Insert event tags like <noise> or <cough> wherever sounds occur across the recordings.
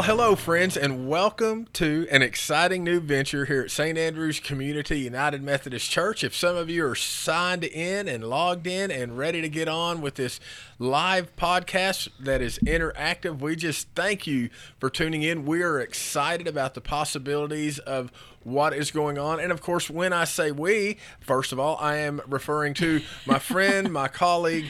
Well, hello, friends, and welcome to an exciting new venture here at St. Andrew's Community United Methodist Church. If some of you are signed in and logged in and ready to get on with this live podcast that is interactive, we just thank you for tuning in. We are excited about the possibilities of what is going on. And of course, when I say we, first of all, I am referring to my friend, my colleague,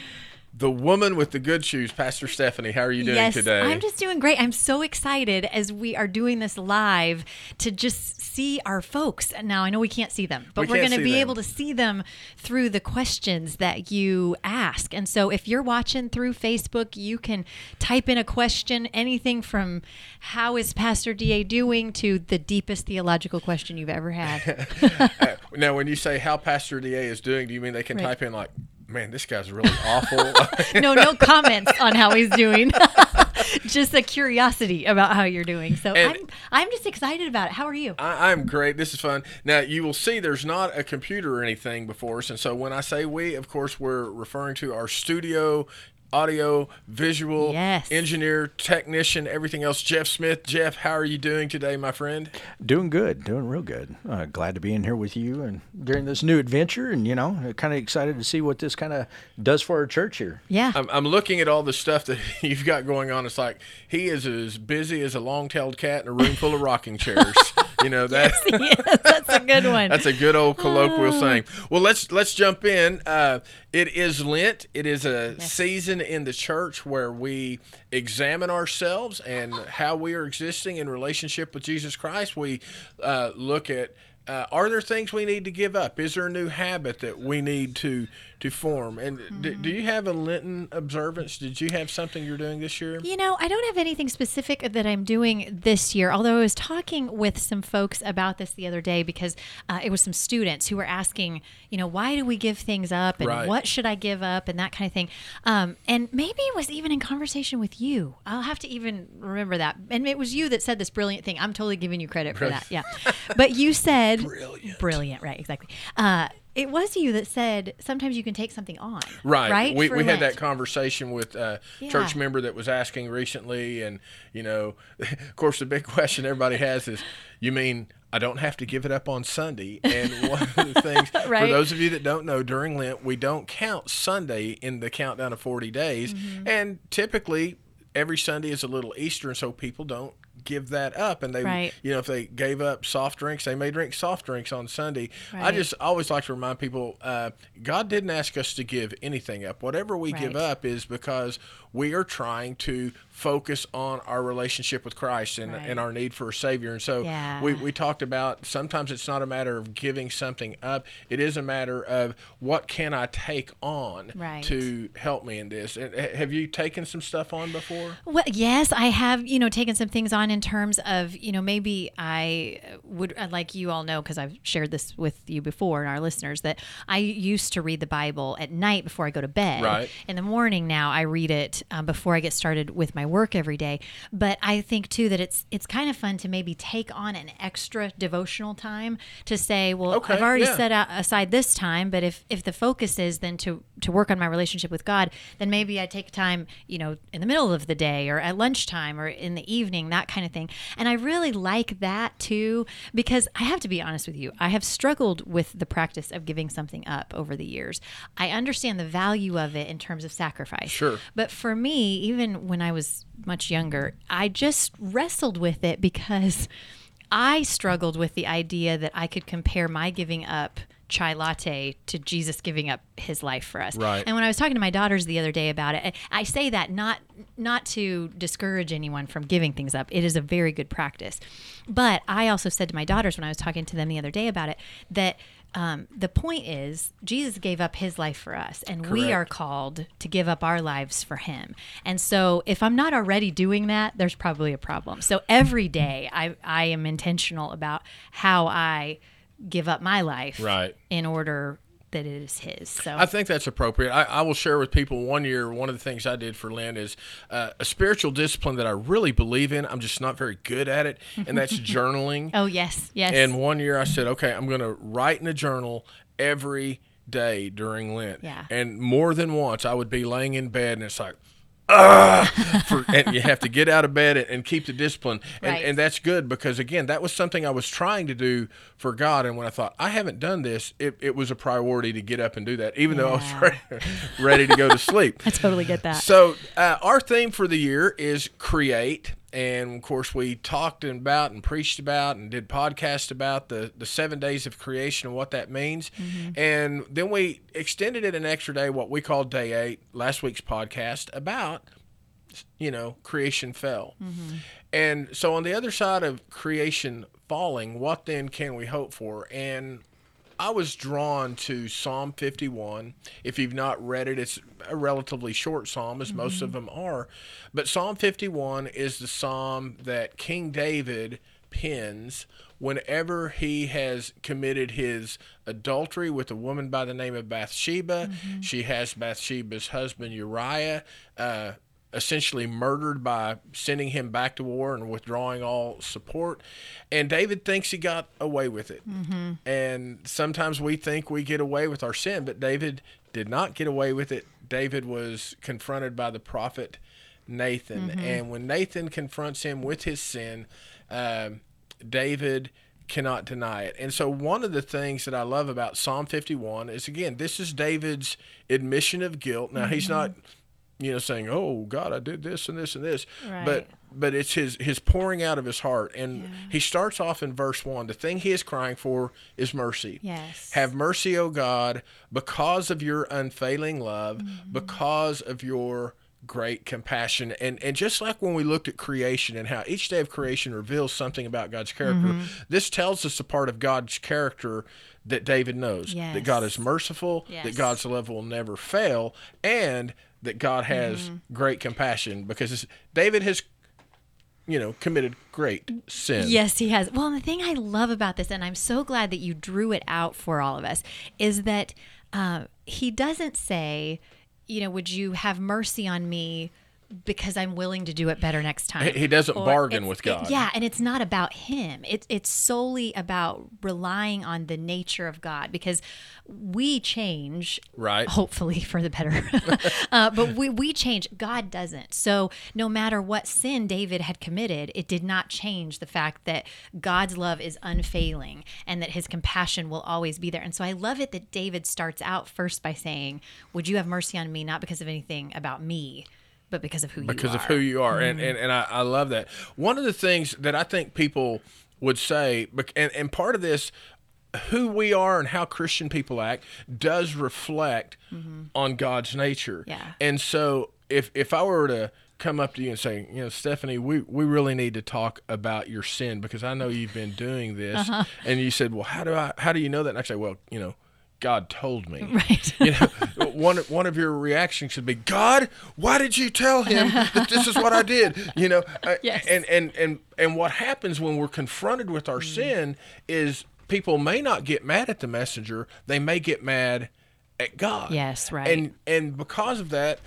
the woman with the good shoes, Pastor Stephanie. How are you doing yes, today? I'm just doing great. I'm so excited as we are doing this live to just see our folks. Now, I know we can't see them, but We are going to be them. able to see them through the questions that you ask. And so if you're watching through Facebook, you can type in a question, anything from how is Pastor DA doing to the deepest theological question you've ever had. <laughs> Now, when you say how Pastor Da is doing, do you mean they can Right. type in like, "Man, this guy's really awful"? <laughs> <laughs> no, no comments on how he's doing. <laughs> just a curiosity about how you're doing. So And- I'm I'm just excited about it. How are you? I, I'm great. This is fun. Now you will see there's not a computer or anything before us, and so when I say we, of course, we're referring to our studio. Audio, visual, Yes. engineer, technician, everything else. Jeff Smith. Jeff, how are you doing today, my friend? Doing good, doing real good. Uh, glad to be in here with you and during this new adventure, and you know, kind of excited to see what this kind of does for our church here. Yeah. I'm, I'm looking at all the stuff that <laughs> you've got going on. It's like he is as busy as a long-tailed cat in a room full of rocking chairs. <laughs> you know that. <laughs> yes, that's a good one. That's a good old colloquial saying. Well, let's let's jump in. Uh, it is Lent. It is a season in the church where we examine ourselves and how we are existing in relationship with Jesus Christ. We uh, look at. Uh, are there things we need to give up? Is there a new habit that we need to to form? And d- do you have a Lenten observance? Did you have something you're doing this year? You know, I don't have anything specific that I'm doing this year, although I was talking with some folks about this the other day because uh, it was some students who were asking, you know, why do we give things up and Right. what should I give up and that kind of thing. Um, and maybe it was even in conversation with you. I'll have to even remember that. And it was you that said this brilliant thing. I'm totally giving you credit for that. Yeah. But you said, <laughs> Brilliant. Brilliant, right, exactly. Uh, it was you that said sometimes you can take something on. Right. Right. We, for we had that conversation with a church member that was asking recently. And, you know, <laughs> of course, the big question everybody has is, you mean I don't have to give it up on Sunday? And <laughs> one of the things, for those of you that don't know, during Lent, we don't count Sunday in the countdown of 40 days. Mm-hmm. And typically, every Sunday is a little Easter. And so people don't give that up and they Right. you know if they gave up soft drinks they may drink soft drinks on sunday i just always like to remind people uh, god didn't ask us to give anything up whatever we give up is because we are trying to focus on our relationship with christ and, Right. and our need for a savior and so Yeah. we, we talked about sometimes it's not a matter of giving something up it is a matter of what can i take on Right. to help me in this and have you taken some stuff on before Well, yes, I have, you know, taken some things on in terms of, you know, maybe I would, uh, like you all know, because I've shared this with you before and our listeners, that I used to read the Bible at night before I go to bed. Right. In the morning now, I read it um, before I get started with my work every day. But I think too that it's it's kind of fun to maybe take on an extra devotional time to say, well, Okay, I've already yeah. set out aside this time, but if if the focus is then to to work on my relationship with God, then maybe I take time, you know, in the middle of the day or at lunchtime or in the evening, that kind of thing. And I really like that too because I have to be honest with you, I have struggled with the practice of giving something up over the years. I understand the value of it in terms of sacrifice. Sure. But for me, even when I was much younger, I just wrestled with it because I struggled with the idea that I could compare my giving up chai latte to Jesus giving up his life for us. Right. And when I was talking to my daughters the other day about it, I say that not not to discourage anyone from giving things up. It is a very good practice. But I also said to my daughters when I was talking to them the other day about it that um, the point is Jesus gave up his life for us, and we are called to give up our lives for him. And so, if I'm not already doing that, there's probably a problem. So every day, I I am intentional about how I give up my life Right. in order that it is his. So I think that's appropriate. I, I will share with people one year, one of the things I did for Lent is uh, a spiritual discipline that I really believe in. I'm just not very good at it, and that's <laughs> journaling. Oh yes, yes. And one year I said, okay, I'm going to write in a journal every day during Lent. Yeah. And more than once, I would be laying in bed and it's like, for, and you have to get out of bed and, and keep the discipline. And, Right. and that's good because, again, that was something I was trying to do for God. And when I thought, I haven't done this, it, it was a priority to get up and do that, even though I was ready, ready to go to sleep. <laughs> I totally get that. So uh, our theme for the year is create, and of course we talked about and preached about and did podcasts about the the seven days of creation and what that means, mm-hmm. and then we extended it an extra day, what we call day eight, last week's podcast about you know creation fell, mm-hmm. and so on the other side of creation falling, what then can we hope for? And I was drawn to Psalm 51. If you've not read it, it's a relatively short psalm, as most of them are. But Psalm 51 is the psalm that King David pens whenever he has committed his adultery with a woman by the name of Bathsheba. She has Bathsheba's husband Uriah. Uh, essentially murdered by sending him back to war and withdrawing all support. And David thinks he got away with it. Mm-hmm. And sometimes we think we get away with our sin, but David did not get away with it. David was confronted by the prophet Nathan. Mm-hmm. And when Nathan confronts him with his sin, um, David cannot deny it. And so one of the things that I love about Psalm 51 is again, this is David's admission of guilt. Now he's mm-hmm. not you know saying, "Oh God, I did this and this and this." But Right. but it's his his pouring out of his heart and he starts off in verse 1. The thing he is crying for is mercy. Yes. Have mercy, O God, because of your unfailing love, Mm-hmm. because of your great compassion. And and just like when we looked at creation and how each day of creation reveals something about God's character, Mm-hmm. this tells us a part of God's character that David knows. That God is Yes. merciful, that God's love will never fail, and that God has Mm-hmm. great compassion because David has you know committed great sin. Yes, he has. Well, and the thing I love about this, and I'm so glad that you drew it out for all of us, is that uh, he doesn't say, you know, would you have mercy on me because I'm willing to do it better next time? He- doesn't Or bargain with it- God. yeah, and it's not about him. It's it's solely about relying on the nature of God because we change, Right. Hopefully <laughs> for the better, <laughs> uh, but we we change. God doesn't. So no matter what sin David had committed, it did not change the fact that God's love is unfailing and that His compassion will always be there. And so I love it that David starts out first by saying, "Would you have mercy on me, not because of anything about me?" But because of who because you are. Because of who you are. And mm-hmm. and, and I, I love that. One of the things that i think people would say and, and part of this who we are and how christian people act does reflect mm-hmm. on god's nature. Yeah. and so if if i were to come up to you and say you know stephanie we, we really need to talk about your sin because i know you've been doing this. Uh-huh. And you said well how do i how do you know that? And i say well you know god told me <laughs> Right. you know, <laughs> one one of your reactions should be, God, why did you tell him that this is what I did? <laughs> You know, uh, Yes. and and and and what happens when we're confronted with our sin is people may not get mad at the messenger, they may get mad at God. Yes, right. And and because of that.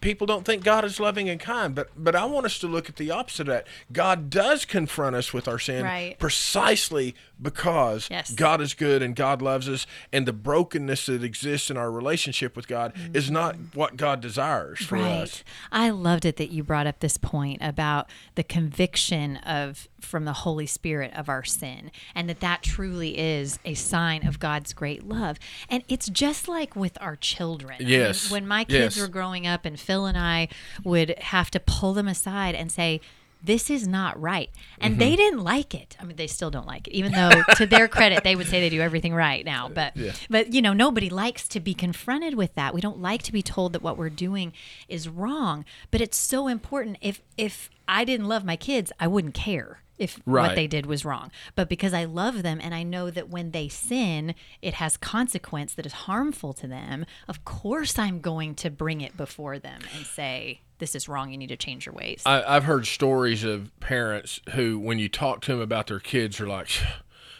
People don't think God is loving and kind, but but I want us to look at the opposite of that. God does confront us with our sin Right. precisely because Yes. God is good and God loves us, and the brokenness that exists in our relationship with God is mm-hmm. not what God desires for us. I loved it that you brought up this point about the conviction of from the Holy Spirit of our sin and that that truly is a sign of God's great love. And it's just like with our children. I mean, Yes. when my kids Yes. were growing up and Phil and I would have to pull them aside and say this is not right. And Mm-hmm. they didn't like it. I mean, they still don't like it, even though, to their credit, they would say they do everything right now. But, but you know, nobody likes to be confronted with that. We don't like to be told that what we're doing is wrong. But it's so important. If if I didn't love my kids, I wouldn't care if Right. what they did was wrong. But because I love them and I know that when they sin, it has consequence that is harmful to them, of course I'm going to bring it before them and say, this is wrong. You need to change your ways. I, I've heard stories of parents who, when you talk to them about their kids, are like,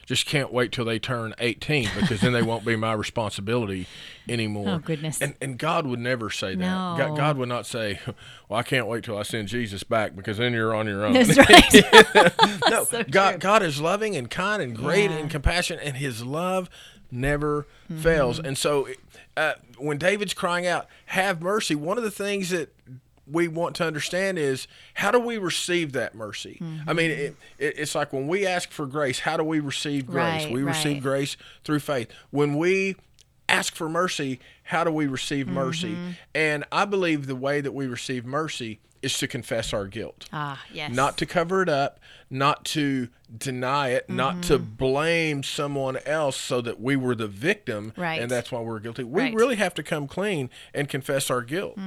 just can't wait till they turn 18 because then they won't be my responsibility anymore. Oh, goodness. And and God would never say that. No. God, God would not say, "Well, I can't wait till I send Jesus back because then you're on your own." That's <laughs> right. no, <laughs> so God true. God is loving and kind and great Yeah. and compassionate, and His love never Mm-hmm. fails. And so, uh, when David's crying out, "Have mercy," one of the things that we want to understand is how do we receive that mercy? I mean, it, it, it's like when we ask for grace, how do we receive grace? Right, we receive grace through faith. When we ask for mercy, how do we receive mercy? Mm-hmm. And I believe the way that we receive mercy is to confess our guilt ah, yes. not to cover it up, not to deny it, not to Mm-hmm. blame someone else so that we were the victim Right. and that's why we're guilty. We Right. really have to come clean and confess our guilt.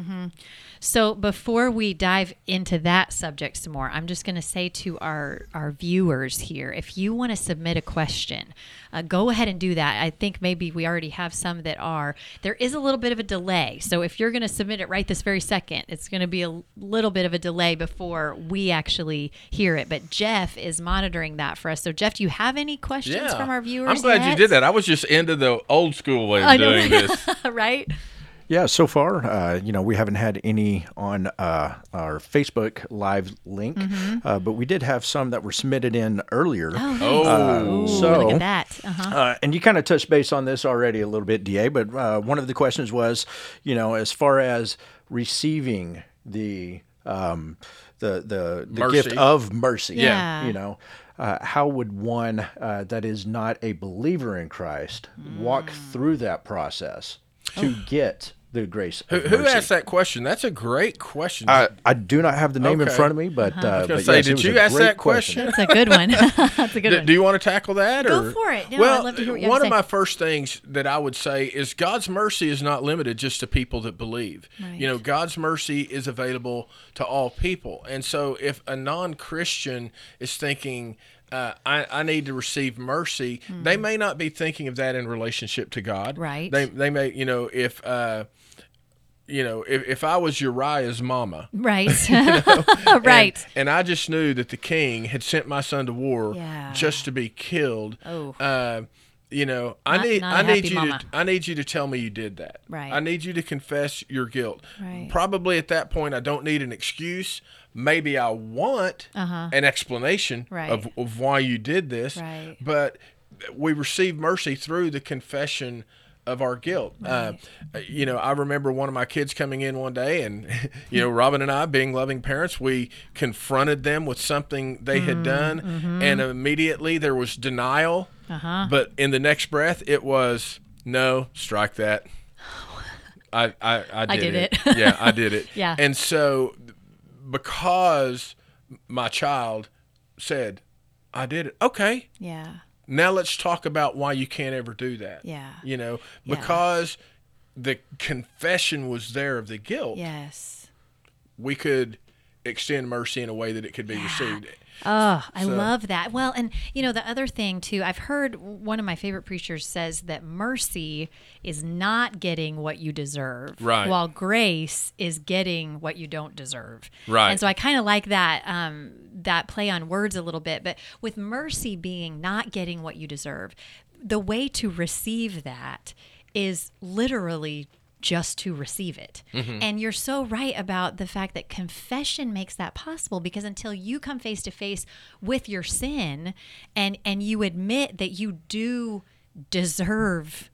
So before we dive into that subject some more, I'm just going to say to our our viewers here, if you want to submit a question, uh, go ahead and do that. I think maybe we already have some that are. There is a little bit of a delay, so if you're going to submit it right this very second, it's going to be a little bit of a delay before we actually hear it. But Jeff is monitoring that for us. So Jeff, do you have any questions Yeah. from our viewers? I'm glad you did that. I was just into the old school way of doing this. <laughs> right? Yeah, so far, uh, you know, we haven't had any on uh, our Facebook live link, uh, but we did have some that were submitted in earlier. Oh, nice. Oh. Ooh, so- look at that. Uh-huh. Uh, and you kind of touched base on this already a little bit, Da. But uh, one of the questions was, you know, as far as receiving the um, the the, the gift of mercy, Yeah. you know, uh, how would one uh, that is not a believer in Christ walk Mm. through that process to get the grace? Who, Of who asked that question? That's a great question. I, I do not have the name in front of me, but, Uh-huh. uh, I was but say, yes, did was you a ask great that question? That's a good one. <laughs> <laughs> That's a good Do, one. do you want to tackle that? Go or? for it. No, well, I'd love to hear what you one to of my first things that I would say is God's mercy is not limited just to people that believe. Right. You know, God's mercy is available to all people. And so if a non Christian is thinking, uh, I, I need to receive mercy, they may not be thinking of that in relationship to God. Right. They, they may, you know, if. Uh, you know, if, if I was Uriah's mama, Right. <laughs> <laughs> and- right. And, I just knew that the king had sent my son to war Yeah. just to be killed. Oh. Uh, you know, I need not I need you mama. to I need you to tell me you did that. Right. I need you to confess your guilt. Right. Probably at that point I don't need an excuse. Maybe I want Uh-huh. an explanation Right. of, of why you did this. Right. But we receive mercy through the confession of our guilt. Uh, you know, I remember one of my kids coming in one day, and <laughs> you know, Robin and I, being loving parents, we confronted them with something they Mm, had done, mm-hmm. and immediately there was denial. Uh-huh. But in the next breath, it was no, strike that. <laughs> I I, I did, did it. yeah, I did it. <laughs> Yeah. And so, because my child said, "I did it," okay. Yeah. Now let's talk about why you can't ever do that. Yeah. You know, Yeah. because the confession was there of the guilt, Yes. we could extend mercy in a way that it could be received. Oh, I So- love that. Well, and you know, the other thing too, I've heard one of my favorite preachers says that mercy is not getting what you deserve, Right. While grace is getting what you don't deserve, Right. And so I kind of like that um, that play on words a little bit. But with mercy being not getting what you deserve, the way to receive that is literally just to receive it. Mm-hmm. And you're so right about the fact that confession makes that possible because until you come face to face with your sin and and you admit that you do deserve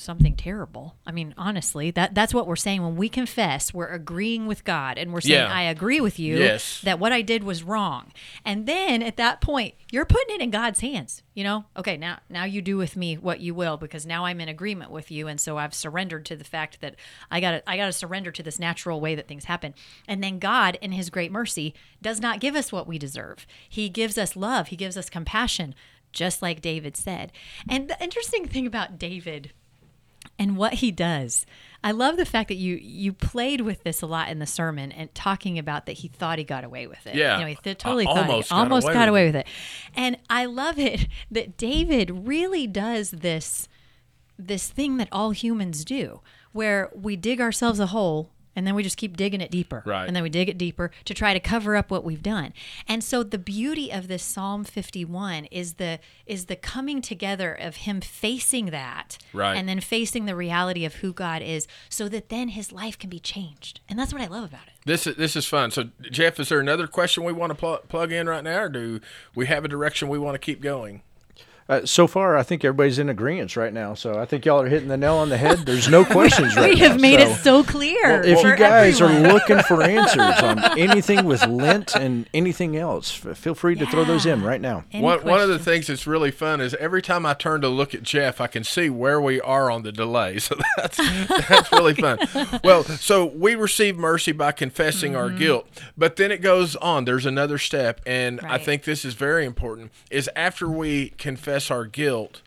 something terrible. I mean, honestly, that that's what we're saying when we confess, we're agreeing with God and we're saying Yeah. I agree with you Yes. that what I did was wrong. And then at that point, you're putting it in God's hands, you know? Okay, now now you do with me what you will because now I'm in agreement with you and so I've surrendered to the fact that I got to I got to surrender to this natural way that things happen. And then God in his great mercy does not give us what we deserve. He gives us love, he gives us compassion, just like David said. And the interesting thing about David and what he does. I love the fact that you you played with this a lot in the sermon and talking about that he thought he got away with it. Yeah. you know, he th- totally I thought almost he got almost away got with away with it. And I love it <laughs> that David really does this this thing that all humans do, where we dig ourselves a hole and then we just keep digging it deeper Right. and then we dig it deeper to try to cover up what we've done and so the beauty of this psalm 51 is the is the coming together of him facing that Right. and then facing the reality of who god is so that then his life can be changed and that's what i love about it This is this is fun. So, Jeff, is there another question we want to pl- plug in right now, or do we have a direction we want to keep going? Uh, so far, I think everybody's in agreement right now. So I think y'all are hitting the nail on the head. There's no questions <laughs> right we now. have made so it so clear if you guys everyone. are looking for <laughs> answers on anything with Lent and anything else, feel free to throw those in right now. Any One, one of the things that's really fun is every time I turn to look at Jeff, I can see where we are on the delay. <laughs> So that's that's really fun. Well, so we receive mercy by confessing our guilt, but then it goes on. There's another step, and I think this is very important. Is after we confess our guilt.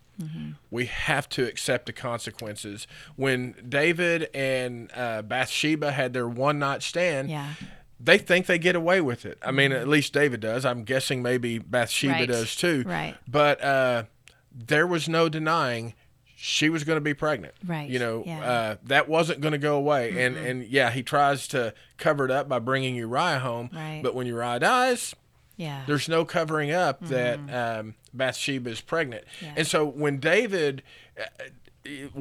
We have to accept the consequences. When David and uh, Bathsheba had their one night stand, Yeah. they think they get away with it. I mean, at least David does. I'm guessing maybe Bathsheba Right. does too. Right. But uh, there was no denying she was going to be pregnant. Right. You know, Yeah. uh, that wasn't going to go away. And and yeah, he tries to cover it up by bringing Uriah home. Right. But when Uriah dies, yeah there's no covering up that um, Bathsheba is pregnant. Mm-hmm. Yeah. And so when David, uh,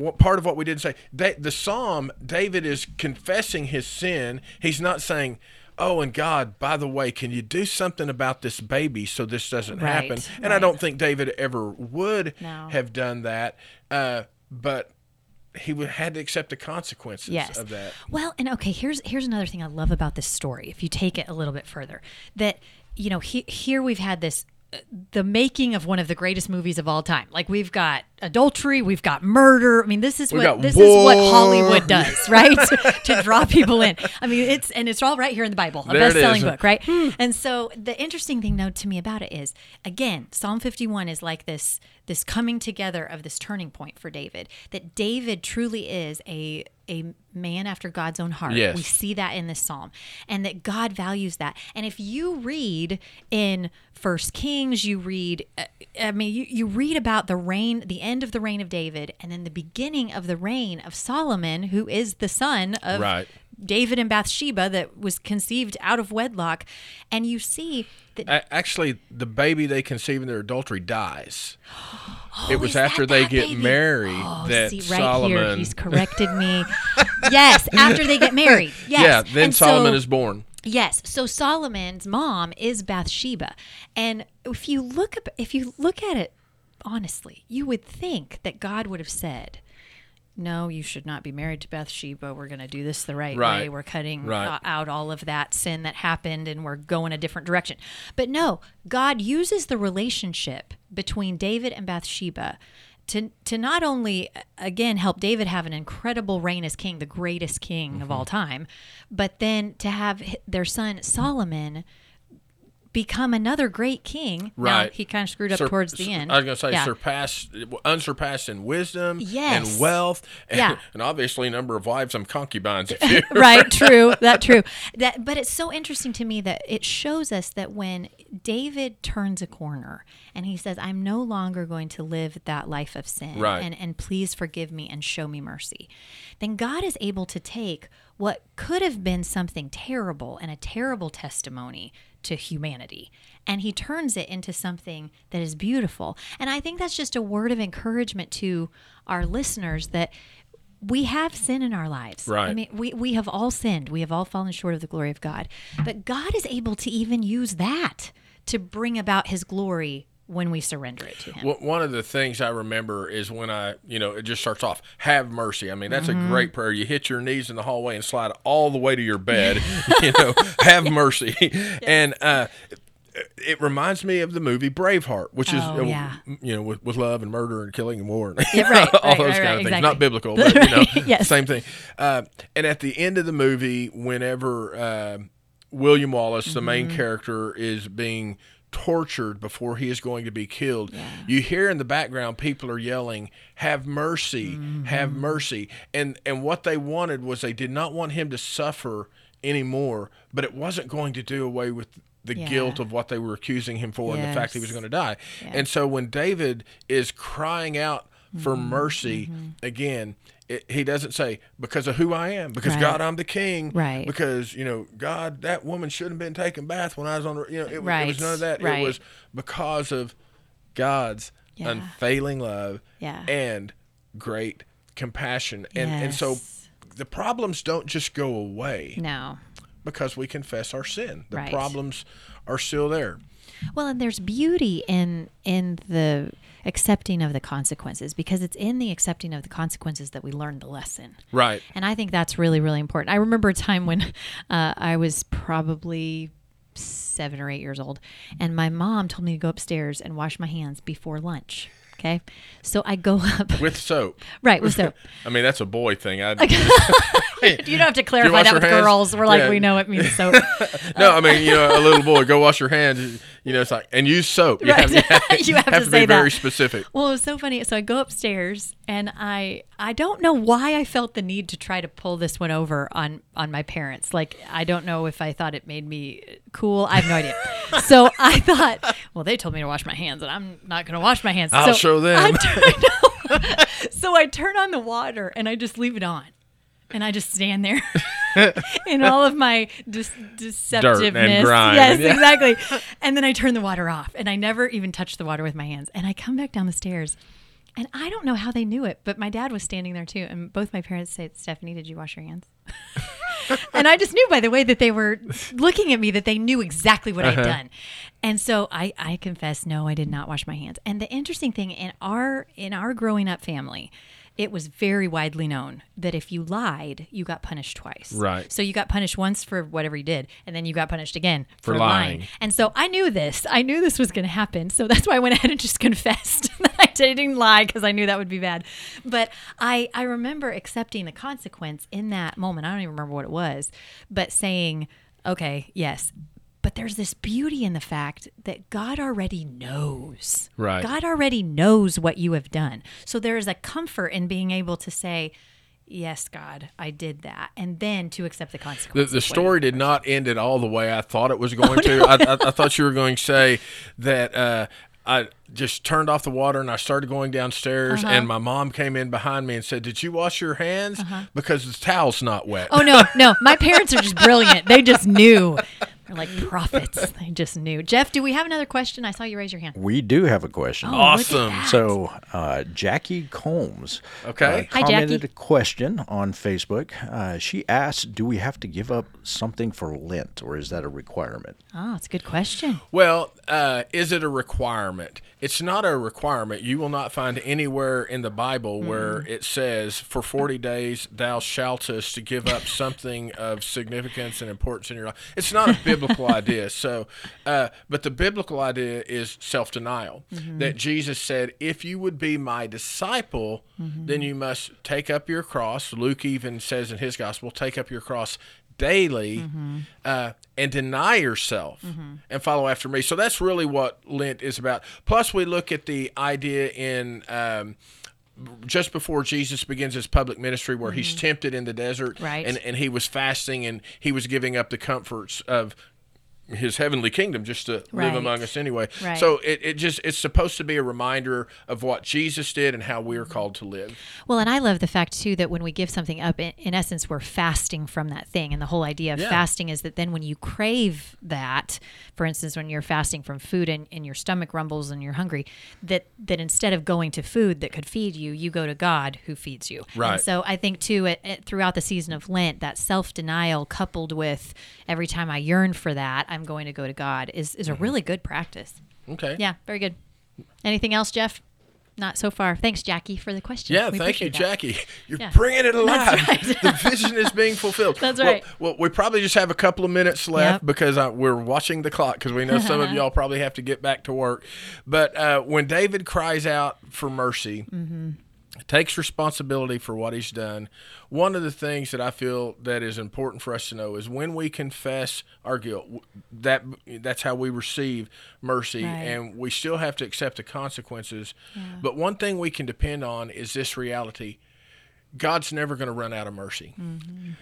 uh, part of what we didn't say, they, the psalm, David is confessing his sin. He's not saying, "Oh, and God, by the way, can you do something about this baby so this doesn't Right, happen?" And I don't think David ever would No. have done that. Uh, but he would, had to accept the consequences yes. of that. Well, and okay, here's here's another thing I love about this story. If you take it a little bit further, that you know, he, here we've had this uh, the making of one of the greatest movies of all time. Like we've got adultery, we've got murder. I mean, this is what this is what. Hollywood does, <laughs> right? <laughs> to draw people in. I mean, it's and it's all right here in the Bible, a best-selling book, right? and so the interesting thing though to me about it is again, Psalm 51 is like this this coming together of this turning point for David. That David truly is a a man after God's own heart. Yes. We see that in this psalm and that God values that. And if you read in First Kings, you read uh, I mean you, you read about the reign the end of the reign of David and then the beginning of the reign of Solomon who is the son of Right. David and Bathsheba that was conceived out of wedlock and you see that Actually, the baby they conceive in their adultery dies. <gasps> Oh, it was after they get baby? married Oh, that see, right Solomon. here, he's corrected me. <laughs> yes, after they get married. <laughs> Yes. Yeah, then And Solomon so- is born. Yes. So Solomon's mom is Bathsheba. And if you look up if you look at it honestly, you would think that God would have said, no, you should not be married to Bathsheba. We're going to do this the right, way. We're cutting Right. uh, out all of that sin that happened and we're going a different direction. But no, God uses the relationship between David and Bathsheba to to not only again help David have an incredible reign as king, the greatest king of Mm-hmm. all time, but then to have their son Solomon become another great king. Now, Right. he kind of screwed up Sur- towards the end. I was going to say Yeah. surpassed, unsurpassed in wisdom Yes. and wealth, and, Yeah. <laughs> and obviously number of wives and concubines. <laughs> Right <laughs> true that true that but it's so interesting to me that it shows us that when david turns a corner and he says i'm no longer going to live that life of sin Right. and and please forgive me and show me mercy then god is able to take what could have been something terrible and a terrible testimony to humanity and he turns it into something that is beautiful and i think that's just a word of encouragement to our listeners that we have sin in our lives. Right. I mean, we, we have all sinned. We have all fallen short of the glory of God. But God is able to even use that to bring about his glory when we surrender it to him. Well, one of the things I remember is when I, you know, it just starts off, have mercy. I mean, that's Mm-hmm. a great prayer. You hit your knees in the hallway and slide all the way to your bed, <laughs> you know, <laughs> have mercy. And uh, it reminds me of the movie Braveheart, which is, Oh, uh, yeah. you know, with, with love and murder and killing and war. And Yeah, right, <laughs> all right, those right, kind of things. exactly. Not biblical, but, you know, yes. same thing. Uh, and at the end of the movie, whenever uh, William Wallace, the Mm-hmm. main character, is being tortured before he is going to be killed, you hear in the background people are yelling, "Have mercy! Mm-hmm. Have mercy!" And and what they wanted was they did not want him to suffer anymore, but it wasn't going to do away with the Yeah. guilt of what they were accusing him for and the fact he was going to die. And so when David is crying out for Mm-hmm. mercy, again, it, he doesn't say because of who I am, because Right. God I'm the king, Right. Because you know God that woman shouldn't have been taking bath when I was on the you know it, was- it was none of that. Right. It was because of God's Yeah. unfailing love Yeah. and great compassion, and and so the problems don't just go away No. because we confess our sin. The Right. problems are still there. Well, and there's beauty in in the accepting of the consequences because it's in the accepting of the consequences that we learn the lesson. Right. And I think that's really, really important. I remember a time when <laughs> uh, I was probably seven or eight years old, and my mom told me to go upstairs and wash my hands before lunch. Okay. So I go <laughs> up. With soap. right. With soap. <laughs> I mean, that's a boy thing. I, <laughs> You don't have to clarify that with hands? girls. We're like, Yeah. we know it means soap. Uh, no, I mean, you know, a little boy, go wash your hands. You know, it's like, and use soap. You Right. have, you have, You have to to, say be very that. specific. Well, it was so funny. So I go upstairs and I I don't know why I felt the need to try to pull this one over on on my parents. Like I don't know if I thought it made me cool. I have no idea. <laughs> so I thought, well, they told me to wash my hands, and I'm not going to wash my hands. I'll so show them. I <laughs> turn, so I turn on the water and I just leave it on. And I just stand there <laughs> in all of my dis- deceptiveness. grime. Yes, Yeah. exactly. And then I turn the water off and I never even touch the water with my hands. And I come back down the stairs and I don't know how they knew it, but my dad was standing there too. And both my parents said, Stephanie, did you wash your hands? <laughs> and I just knew by the way that they were looking at me that they knew exactly what I'd uh-huh. done. And so I, I confess, no, I did not wash my hands. And the interesting thing in our in our growing up family, it was very widely known that if you lied, you got punished twice. Right. So you got punished once for whatever you did, and then you got punished again for, For lying. And so I knew this. I knew this was going to happen. So that's why I went <laughs> ahead and just confessed <laughs> that I didn't lie because I knew that would be bad. But I I remember accepting the consequence in that moment. I don't even remember what it was, but saying, "Okay, yes." But there's this beauty in the fact that God already knows. Right. God already knows what you have done. So there is a comfort in being able to say, Yes, God, I did that. And then to accept the The, consequences. the what story did not end at all the way I thought it was going <laughs> to. I, I, I thought you were going to say that uh, I just turned off the water and I started going downstairs, Uh-huh. and my mom came in behind me and said, "Did you wash your hands? Because the towel's not wet." Oh no, no. My parents are just brilliant. They just knew. They're like prophets. They just knew. Jeff, do we have another question? I saw you raise your hand. We do have a question. Oh, Awesome. So, uh, Jackie Combs Okay. uh, Hi, commented Jackie. a question on Facebook. Uh, she asked, "Do we have to give up something for Lent, or is that a requirement?" Oh, it's a good question. Well, uh, is it a requirement? It's not a requirement. You will not find anywhere in the Bible where mm-hmm. it says, "For forty days thou shaltest to give up <laughs> something of significance and importance in your life." It's not a biblical <laughs> idea. So, uh, but the biblical idea is self-denial. Mm-hmm. That Jesus said, "If you would be my disciple, then mm-hmm. you must take up your cross." Luke even says in his gospel, "Take up your cross." Daily uh, and deny yourself and follow after me. So that's really what Lent is about. Plus, we look at the idea in. Um, just before Jesus begins his public ministry, where he's tempted in the desert, Right. and, and he was fasting and he was giving up the comforts of his heavenly kingdom just to live among us anyway. Right. So it, it just it's supposed to be a reminder of what Jesus did and how we are called to live. Well, and I love the fact too that when we give something up, in, in essence, we're fasting from that thing. And the whole idea of Yeah. fasting is that then when you crave that, for instance, when you're fasting from food and, and your stomach rumbles and you're hungry, that that instead of going to food that could feed you, you go to God who feeds you. Right. And so I think too, it, it, throughout the season of Lent, that self denial coupled with every time I yearn for that, I'm going to go to God is is a Mm-hmm. really good practice. Okay. Yeah, very good. Anything else, Jeff? Not so far. Thanks, Jackie, for the question. Yeah, We thank you, that. Jackie. You're Yeah. bringing it alive. right. <laughs> the vision is being fulfilled. <laughs> That's Well- right. Well, we probably just have a couple of minutes left Yep. because I, we're watching the clock because we know some of <laughs> y'all probably have to get back to work. But uh, when David cries out for mercy, Mm-hmm. Takes responsibility for what he's done. One of the things that I feel that is important for us to know is when we confess our guilt, that that's how we receive mercy, Right. and we still have to accept the consequences. But one thing we can depend on is this reality: God's never going to run out of mercy. Mm-hmm.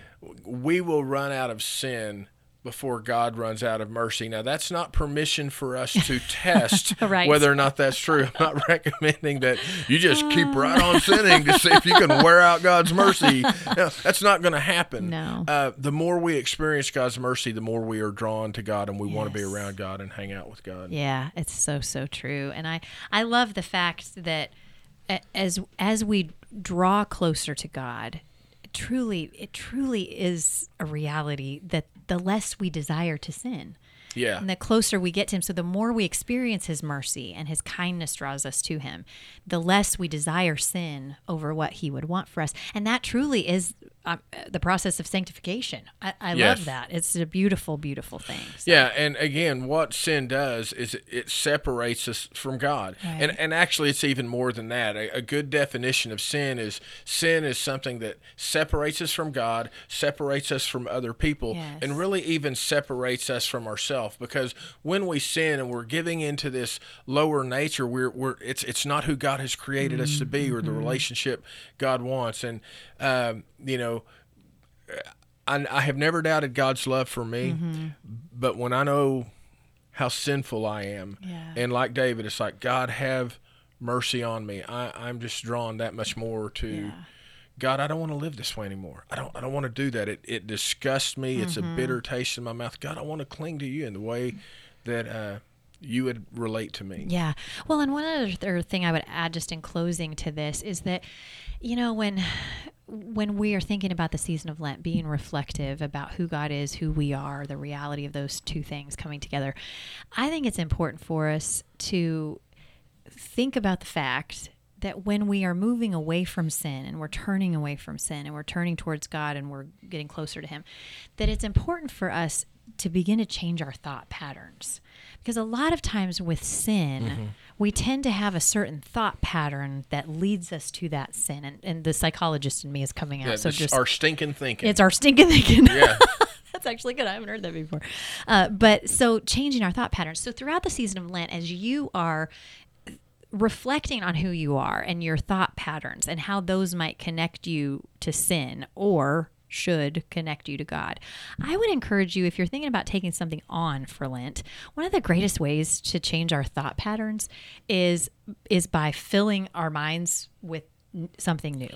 We will run out of sin before God runs out of mercy. Now, that's not permission for us to <laughs> test <laughs> Right. whether or not that's true. I'm not <laughs> recommending that you just keep right on sinning to see if you can wear out God's mercy. No, that's not going to happen. No. Uh, the more we experience God's mercy, the more we are drawn to God and we want to be around God and hang out with God. Yeah, it's so so true, and I I love the fact that as as we draw closer to God, truly it truly is a reality that the less we desire to sin. Yeah. And the closer we get to him, so the more we experience his mercy and his kindness draws us to him, the less we desire sin over what he would want for us. And that truly is um, the process of sanctification. I, I Yes. love that. It's a beautiful, beautiful thing. So- Yeah, and again, what sin does is it- separates us from God, Right. and and actually, it's even more than that. A, a good definition of sin is sin is something that separates us from God, separates us from other people, Yes. and really even separates us from ourselves. Because when we sin and we're giving into this lower nature, we're we're it's it's not who God has created us to be or the Mm-hmm. relationship God wants, and um, you know. I, I have never doubted God's love for me, Mm-hmm. but when I know how sinful I am, Yeah. and like David, it's like God have mercy on me. I, I'm just drawn that much more to Yeah. God. I don't want to live this way anymore. I don't. I don't want to do that. It it disgusts me. It's a Mm-hmm. bitter taste in my mouth. God, I want to cling to you in the way that uh, you would relate to me. Yeah. Well, and one other thing I would add just in closing to this is that, you know, when when we are thinking about the season of Lent, being reflective about who God is, who we are, the reality of those two things coming together, I think it's important for us to think about the fact that when we are moving away from sin and we're turning away from sin and we're turning towards God and we're getting closer to Him, that it's important for us to begin to change our thought patterns. Because a lot of times with sin, Mm-hmm. we tend to have a certain thought pattern that leads us to that sin. And, and the psychologist in me is coming out. Yeah, so just our stinking thinking. it's our stinking thinking. Yeah. <laughs> That's actually good. I haven't heard that before. Uh, but so changing our thought patterns. So throughout the season of Lent, as you are reflecting on who you are and your thought patterns and how those might connect you to sin or should connect you to God. I would encourage you if you're thinking about taking something on for Lent, one of the greatest ways to change our thought patterns is is by filling our minds with something new.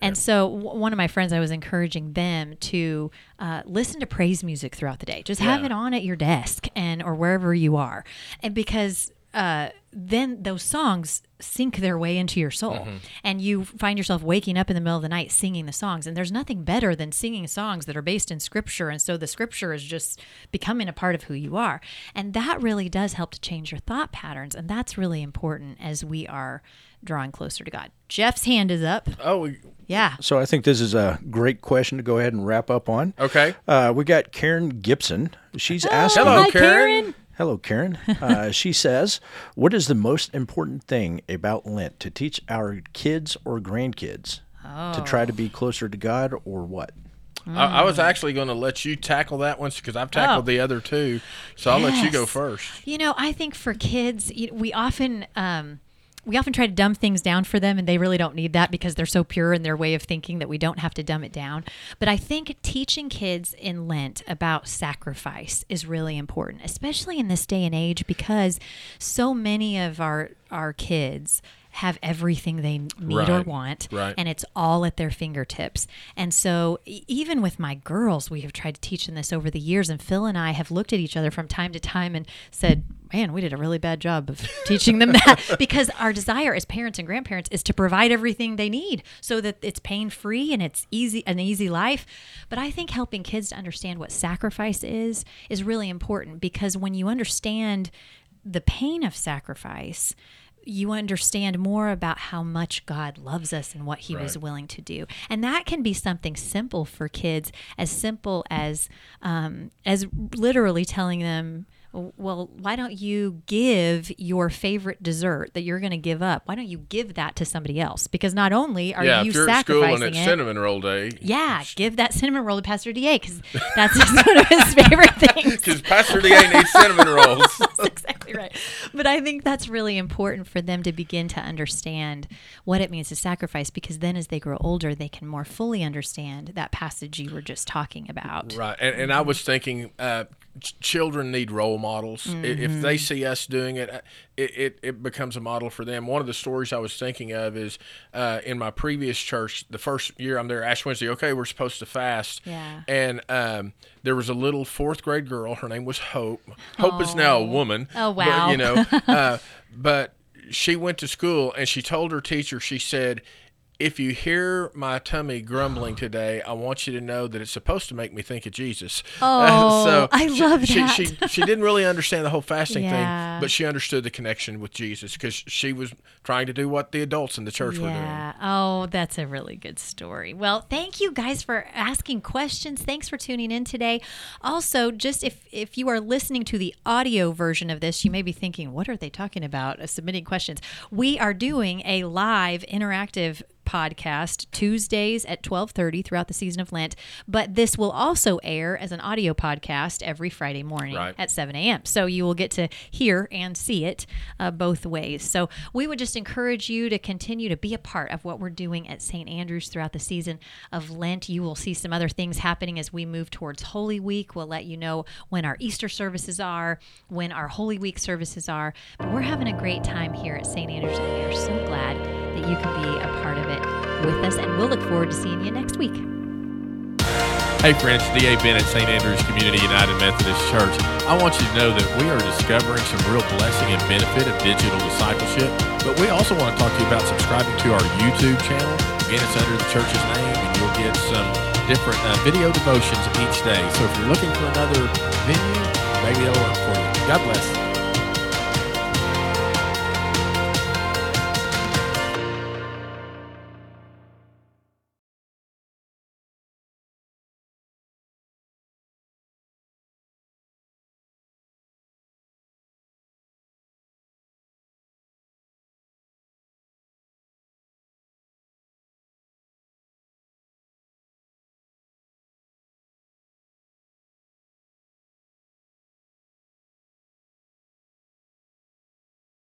And so, w- one of my friends, I was encouraging them to uh, listen to praise music throughout the day. Just have Yeah. it on at your desk and or wherever you are, and because uh, then those songs sink their way into your soul, and you find yourself waking up in the middle of the night singing the songs. And there's nothing better than singing songs that are based in Scripture, and so the Scripture is just becoming a part of who you are, and that really does help to change your thought patterns, and that's really important as we are drawing closer to God. Jeff's hand is up. oh, Yeah. So I think this is a great question to go ahead and wrap up on. okay. Uh, we got Karen Gibson. She's asking. Hello, hi, Karen. Hello, Karen. <laughs> Uh, she says, "What is the most important thing about Lent to teach our kids or grandkids to try to be closer to God, or what?" I, I was actually going to let you tackle that one because I've tackled Oh. the other two. So I'll let you go first. You know, I think for kids, we often um, we often try to dumb things down for them, and they really don't need that because they're so pure in their way of thinking that we don't have to dumb it down. But I think teaching kids in Lent about sacrifice is really important, especially in this day and age, because so many of our our kids have everything they need or want Right. and it's all at their fingertips. And so, even with my girls, we have tried to teach them this over the years. And Phil and I have looked at each other from time to time and said, Man, we did a really bad job of <laughs> teaching them that <laughs> because our desire as parents and grandparents is to provide everything they need so that it's pain free and it's easy, an easy life. But I think helping kids to understand what sacrifice is is really important because when you understand the pain of sacrifice, you understand more about how much God loves us and what He was willing to do, and that can be something simple for kids, as simple as um, as literally telling them. Well, why don't you give your favorite dessert that you're going to give up? Why don't you give that to somebody else? Because not only are yeah, you if you're at school sacrificing and it's it, cinnamon roll day. yeah, give that cinnamon roll to Pastor Da because that's one of his favorite <laughs> things. Because Pastor DA needs cinnamon rolls. <laughs> That's exactly right. But I think that's really important for them to begin to understand what it means to sacrifice because then as they grow older, they can more fully understand that passage you were just talking about. Right. And, and I was thinking, uh, children need role models. I If they see us doing it, uh, it, it, it becomes a model for them. One of the stories I was thinking of is uh, in my previous church, the first year I'm there, Ash Wednesday, okay, we're supposed to fast. Yeah. And um, there was a little fourth grade girl. Her name was Hope. Hope is now a woman. Oh, but, wow. you know, <laughs> uh, but she went to school and she told her teacher, she said, if you hear my tummy grumbling today, I want you to know that it's supposed to make me think of Jesus. <laughs> Oh, so I she, love she, that. She, she didn't really understand the whole fasting Yeah. thing, but she understood the connection with Jesus because she was trying to do what the adults in the church were doing. Oh, that's a really good story. Well, thank you guys for asking questions. Thanks for tuning in today. Also, just if if you are listening to the audio version of this, you may be thinking, "What are they talking about?" Uh, submitting questions. We are doing a live interactive podcast Tuesdays at 12:30 throughout the season of Lent, but this will also air as an audio podcast every Friday morning Right. at 7 a.m. So you will get to hear and see it uh, both ways. So we would just encourage you to continue to be a part of what we're doing at St. Andrews throughout the season of Lent. You will see some other things happening as we move towards Holy Week. We'll let you know when our Easter services are, when our Holy Week services are. But we're having a great time here at St. Andrews, and we are so glad that you can be a part of it with us. And we'll look forward to seeing you next week. Hey friends, D.A. Bennett, St. Andrews Community United Methodist Church. I want you to know that we are discovering some real blessing and benefit of digital discipleship, but we also want to talk to you about subscribing to our YouTube channel. Again, it's under the church's name, and you'll get some different uh, video devotions each day. So if you're looking for another venue, maybe it'll work for you. God bless.